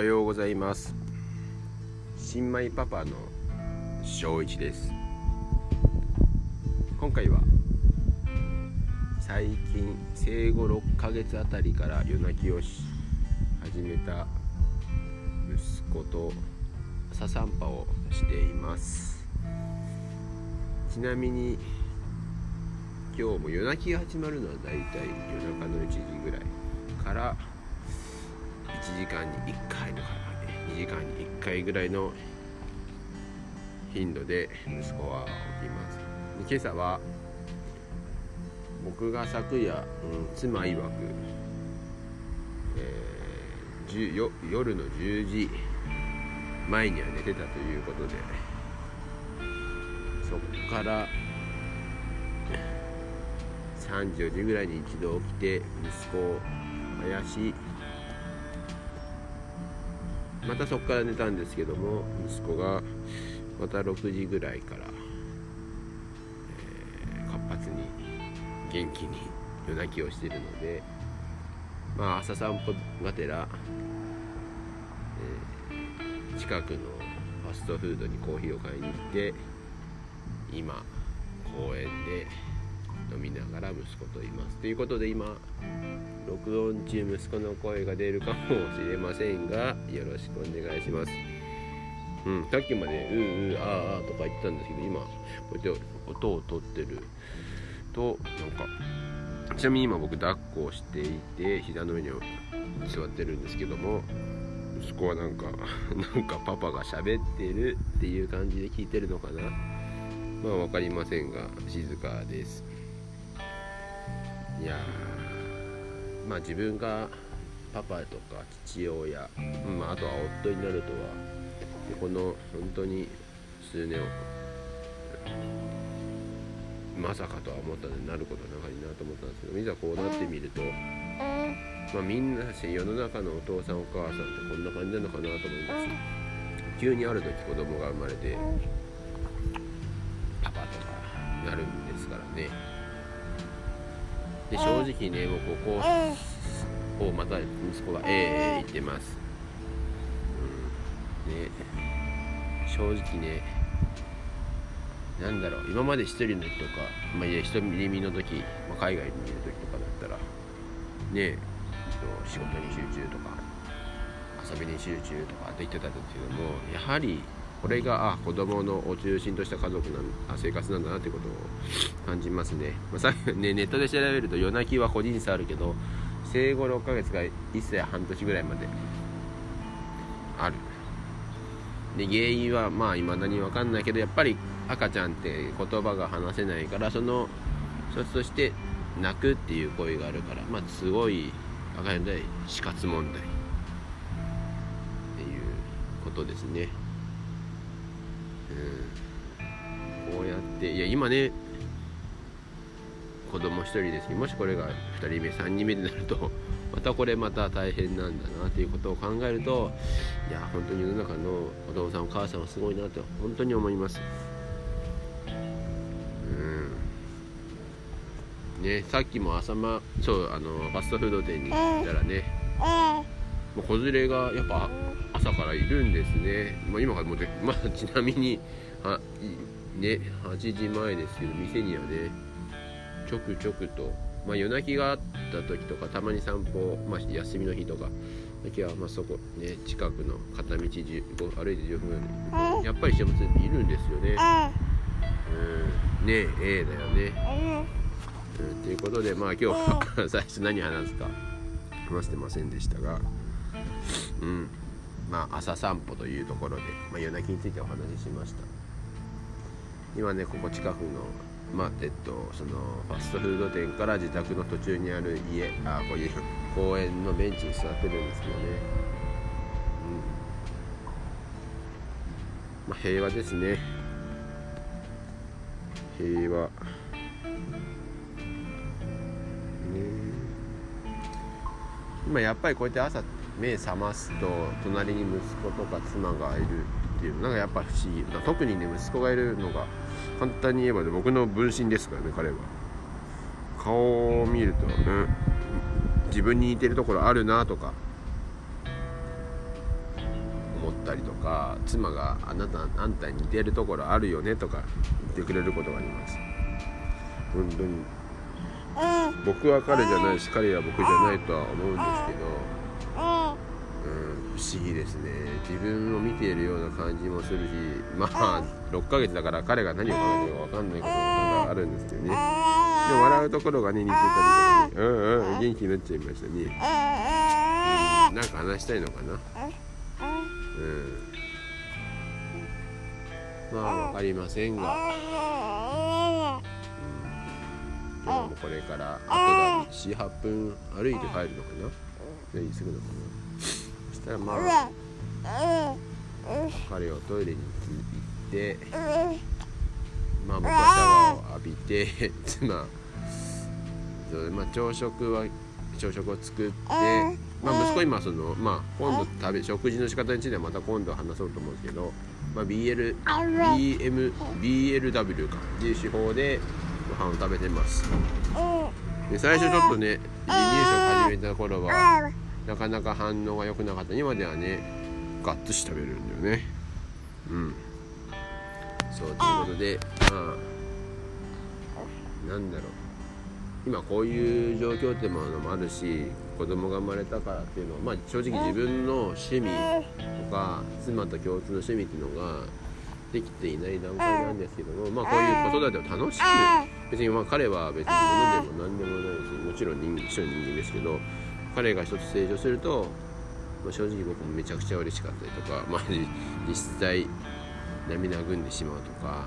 はようございます。新米パパの正一です。今回は最近生後6ヶ月あたりから夜泣きをし始めた息子と朝散歩をしています。ちなみに今日も夜泣きが始まるのはだいたい夜中の1時ぐらいから1時間に1回とか2時間に1回ぐらいの頻度で息子は起きます今朝は僕が昨夜、うん、妻曰く、えー、よ夜の10時前には寝てたということでそこから3時4時ぐらいに一度起きて息子をあやしまたそこから寝たんですけども息子がまた6時ぐらいから、えー、活発に元気に夜泣きをしているのでまあ朝散歩がてら、えー、近くのファストフードにコーヒーを買いに行って今公園で飲みながら息子といますということで今録音中息子の声が出るかもしれませんがよろしくお願いします。うん、さっきまで「ううあーあー」とか言ってたんですけど今こうやって音を取ってるとなんかちなみに今僕抱っこをしていて膝の上に座ってるんですけども息子はなんか なんかパパが喋ってるっていう感じで聞いてるのかな。まあ分かりませんが静かです。いやまあ自分がパパとか父親、まあ、あとは夫になるとはこの本当に数年をまさかとは思ったのでなることなかになと思ったんですけどいざこうなってみると、まあ、みんな世の中のお父さんお母さんってこんな感じなのかなと思います。急にある時子供が生まれてパパとかなるんですからねで正直ねもうここをまた息子が「ええー、言ってます、うん、で正直ねなんだろう今まで一人の時とか、まあ、いや一人身の時、まあ、海外にいる時とかだったらね仕事に集中とか遊びに集中とかって言ってたんですけどもやはりこれがあ子供のを中心とした家族なんあ生活なんだなってことを感じますね,、まあ、さねネットで調べると夜泣きは個人差あるけど生後6ヶ月が1歳半年ぐらいまである。で原因はまあ未だに分かんないけどやっぱり赤ちゃんって言葉が話せないからその一つとして泣くっていう声があるからまあすごい赤ちゃんで死活問題っていうことですね。うん。こうやっていや今ね子供1人です。けどもしこれが2人目3人目になるとまたこれまた大変なんだなっていうことを考えるといや本当に世の中のお父さんお母さんはすごいなと本当に思います。うん。ねさっきも朝間そうあのファストフード店に行ったらねもう子連れがやっぱ朝からいるんですね、まあ、今からもう まあ、ちなみにあね8時前ですけど店にはねちょくちょくと、まあ、夜泣きがあった時とかたまに散歩、まあ、休みの日とか時はまあそこね近くの片道歩いて10分ぐらいやっぱり動物いるんですよね。うん、ねえ A だよね。うん、ということでまあ今日は 最初何話すか話してませんでしたが、うんまあ、朝散歩というところで、まあ、夜泣きについてお話ししました。今ねここ近くのまあえっとそのファストフード店から自宅の途中にある家あこういう公園のベンチに座ってるんですけどね、うん。まあ、平和ですね。平和。ね。今やっぱりこうやって朝目覚ますと隣に息子とか妻がいるっていうのがやっぱ不思議。特にね息子がいるのが簡単に言えば、ね、僕の分身ですからね彼は。顔を見ると、うん、自分に似てるところあるなとかったりとか妻があなたあんたに似てるところあるよねとか言ってくれることがあります。本当に。僕は彼じゃないし彼は僕じゃないとは思うんですけど、うん、不思議ですね。自分を見ているような感じもするしまあ6ヶ月だから彼が何を考えてるか分かんないことがあるんですけどね。でも笑うところがね似てたりとかね。うんうん元気になっちゃいましたね、うん、なんか話したいのかな。うん。まあ分かりませんが、うん。今日もこれからあとだ48分歩いて帰るのかな。何すぐのかな。したらまあ彼をトイレに行ってまあ僕はシャワーを浴びて 妻そうまあ朝食は朝食を作って、まあ、息子今その、まあ、今度食べ食事の仕方についてはまた今度話そうと思うんですけど、まあ、BL BM BLW かっていう手法でご飯を食べてます。で最初ちょっとね離乳食始めた頃はなかなか反応が良くなかった。今ではねガッツし食べるんだよね。うん。そうということでまあなんだろう。今こういう状況ってものもあるし子供が生まれたからっていうのは、まあ、正直自分の趣味とか妻と共通の趣味っていうのができていない段階なんですけども、まあ、こういう子育てを楽しく別にまあ彼は別に物でも何でもないしもちろん人一緒の人間ですけど彼が一つ成長すると、まあ、正直僕もめちゃくちゃ嬉しかったりとか、まあ、実際涙ぐんでしまうとか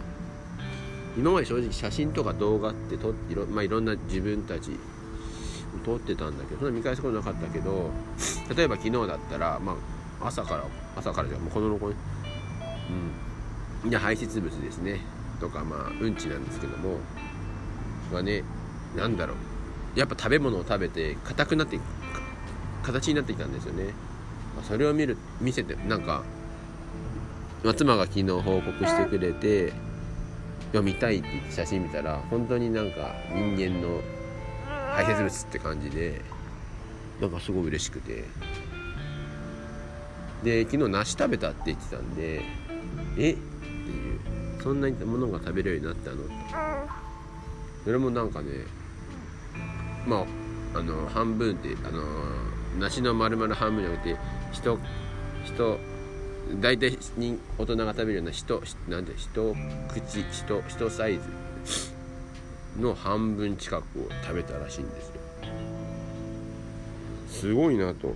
今まで正直写真とか動画って撮いろ,、まあ、いろんな自分たち撮ってたんだけどそんな見返すことなかったけど例えば昨日だったら、まあ、朝から朝からじゃもうこの子にうん。で排泄物ですね。とかまあうんちなんですけどもがね何だろう。やっぱ食べ物を食べて硬くなっていく。形になってきたんですよね。それを見る見せてなんか、ま、妻が昨日報告してくれて読みたいって言って写真見たら本当になんか人間の排泄物って感じでなんかすごい嬉しくて。で昨日梨食べたって言ってたんでえ？っていう。そんなにものが食べれるようになったの？それもなんかねまああの半分ってあの梨の丸々半分じゃなくて人人大体に大人が食べるような人なんで一口一一サイズ。の半分近くを食べたらしいんですよ。すごいなと。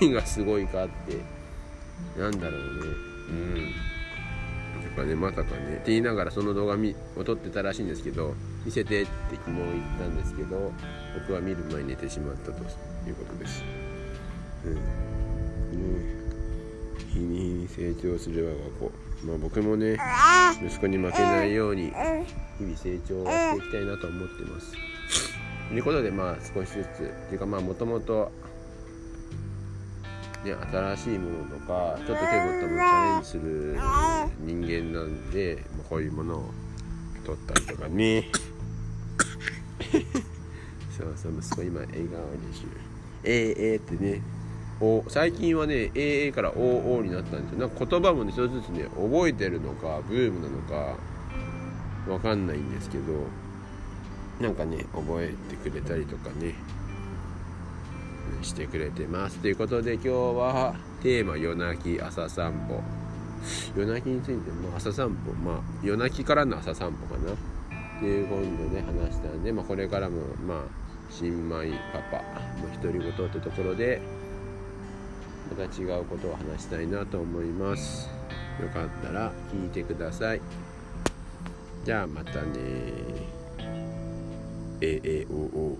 何がすごいかってなんだろうね。うん。とかねまさかね。って言いながらその動画を撮ってたらしいんですけど見せてって昨日言ったんですけど僕は見る前に寝てしまったということです。うん。ね日に日に成長する我が子まあ僕もね息子に負けないように日々成長していきたいなと思ってます。ということでまあ少しずつっていうかまあもともとね、新しいものとかちょっと手ぶってもチャレンジする人間なんで、ま、こういうものを取ったりとかね。そうそう息子今笑顔でしゅえー、えー、ってね。お最近はね AA から OO になったんですよ。なんか言葉もね一つずつね覚えてるのかブームなのかわかんないんですけどなんかね覚えてくれたりとかねしてくれてます。ということで今日はテーマ夜泣き朝散歩。夜泣きについても朝散歩。まあ夜泣きからの朝散歩かな。っていう今度ね話したんで、まあ、これからもまあ新米パパの独り言ってところでまた違うことを話したいなと思います。よかったら聞いてください。じゃあまたねええおお